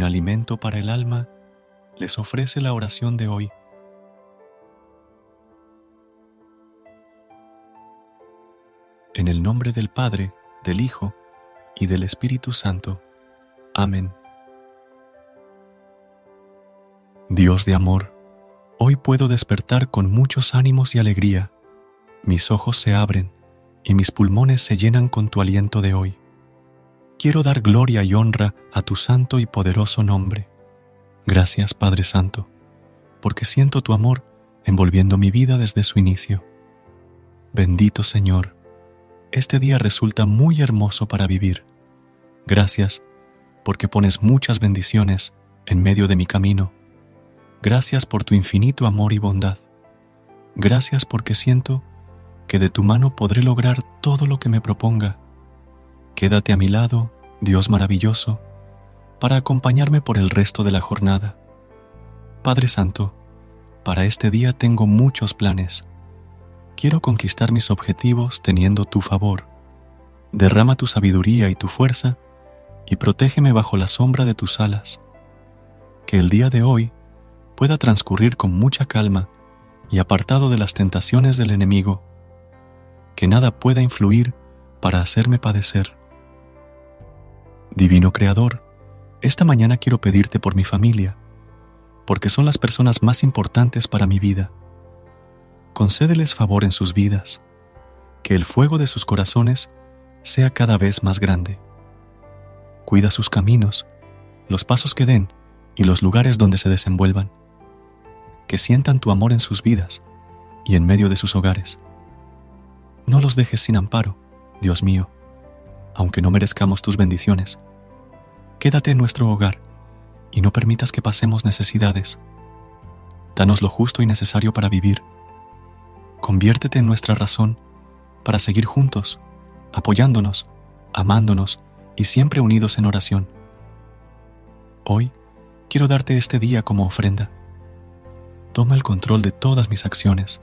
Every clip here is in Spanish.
Un alimento para el alma, les ofrece la oración de hoy. En el nombre del Padre, del Hijo y del Espíritu Santo. Amén. Dios de amor, hoy puedo despertar con muchos ánimos y alegría. Mis ojos se abren y mis pulmones se llenan con tu aliento de hoy quiero dar gloria y honra a tu santo y poderoso nombre. Gracias, Padre Santo, porque siento tu amor envolviendo mi vida desde su inicio. Bendito Señor, este día resulta muy hermoso para vivir. Gracias, porque pones muchas bendiciones en medio de mi camino. Gracias por tu infinito amor y bondad. Gracias porque siento que de tu mano podré lograr todo lo que me proponga Quédate a mi lado, Dios maravilloso, para acompañarme por el resto de la jornada. Padre Santo, para este día tengo muchos planes. Quiero conquistar mis objetivos teniendo tu favor. Derrama tu sabiduría y tu fuerza y protégeme bajo la sombra de tus alas. Que el día de hoy pueda transcurrir con mucha calma y apartado de las tentaciones del enemigo. Que nada pueda influir para hacerme padecer. Divino Creador, esta mañana quiero pedirte por mi familia, porque son las personas más importantes para mi vida. Concédeles favor en sus vidas, que el fuego de sus corazones sea cada vez más grande. Cuida sus caminos, los pasos que den y los lugares donde se desenvuelvan. Que sientan tu amor en sus vidas y en medio de sus hogares. No los dejes sin amparo, Dios mío aunque no merezcamos tus bendiciones. Quédate en nuestro hogar y no permitas que pasemos necesidades. Danos lo justo y necesario para vivir. Conviértete en nuestra razón para seguir juntos, apoyándonos, amándonos y siempre unidos en oración. Hoy quiero darte este día como ofrenda. Toma el control de todas mis acciones,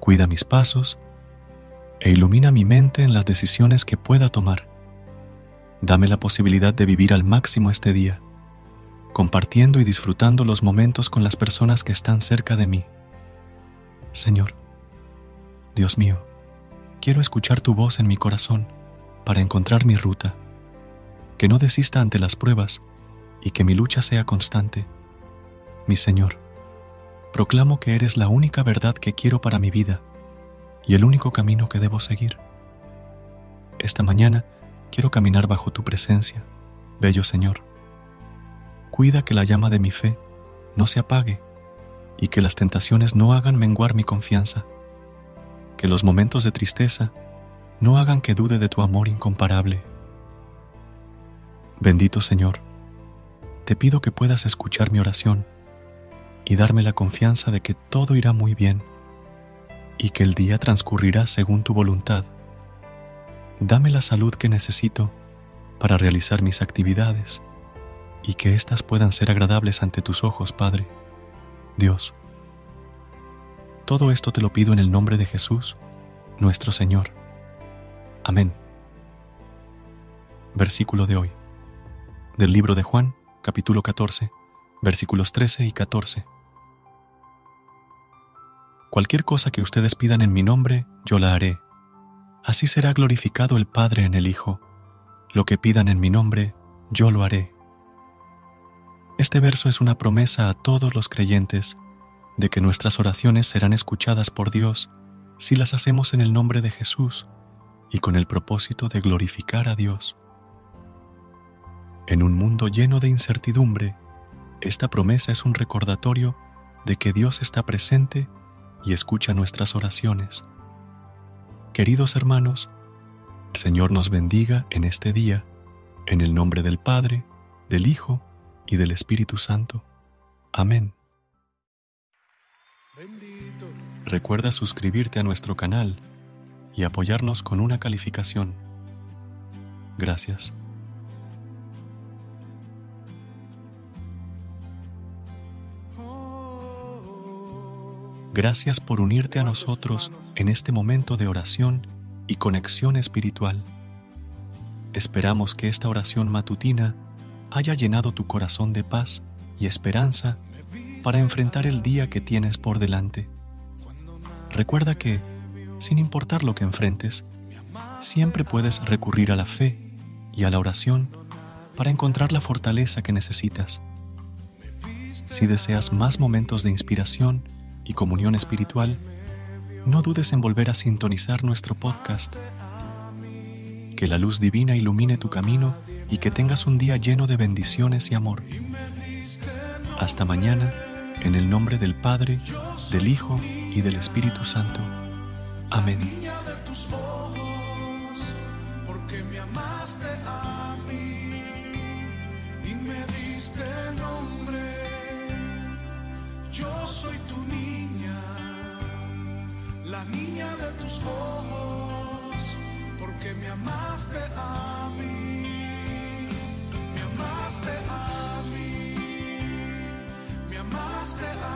cuida mis pasos e ilumina mi mente en las decisiones que pueda tomar. Dame la posibilidad de vivir al máximo este día, compartiendo y disfrutando los momentos con las personas que están cerca de mí. Señor, Dios mío, quiero escuchar tu voz en mi corazón para encontrar mi ruta, que no desista ante las pruebas y que mi lucha sea constante. Mi Señor, proclamo que eres la única verdad que quiero para mi vida y el único camino que debo seguir. Esta mañana quiero caminar bajo tu presencia, bello Señor. Cuida que la llama de mi fe no se apague y que las tentaciones no hagan menguar mi confianza, que los momentos de tristeza no hagan que dude de tu amor incomparable. Bendito Señor, te pido que puedas escuchar mi oración y darme la confianza de que todo irá muy bien y que el día transcurrirá según tu voluntad. Dame la salud que necesito para realizar mis actividades y que éstas puedan ser agradables ante tus ojos, Padre. Dios. Todo esto te lo pido en el nombre de Jesús, nuestro Señor. Amén. Versículo de hoy. Del libro de Juan, capítulo 14, versículos 13 y 14. Cualquier cosa que ustedes pidan en mi nombre, yo la haré. Así será glorificado el Padre en el Hijo. Lo que pidan en mi nombre, yo lo haré. Este verso es una promesa a todos los creyentes de que nuestras oraciones serán escuchadas por Dios si las hacemos en el nombre de Jesús y con el propósito de glorificar a Dios. En un mundo lleno de incertidumbre, esta promesa es un recordatorio de que Dios está presente y escucha nuestras oraciones. Queridos hermanos, el Señor nos bendiga en este día, en el nombre del Padre, del Hijo y del Espíritu Santo. Amén. Recuerda suscribirte a nuestro canal y apoyarnos con una calificación. Gracias. Gracias por unirte a nosotros en este momento de oración y conexión espiritual. Esperamos que esta oración matutina haya llenado tu corazón de paz y esperanza para enfrentar el día que tienes por delante. Recuerda que, sin importar lo que enfrentes, siempre puedes recurrir a la fe y a la oración para encontrar la fortaleza que necesitas. Si deseas más momentos de inspiración y comunión espiritual, no dudes en volver a sintonizar nuestro podcast. Que la luz divina ilumine tu camino y que tengas un día lleno de bendiciones y amor. Hasta mañana, en el nombre del Padre, del Hijo y del Espíritu Santo. Amén. Porque me la niña de tus ojos, porque me amaste a mí. Me amaste a mí, me amaste a mí,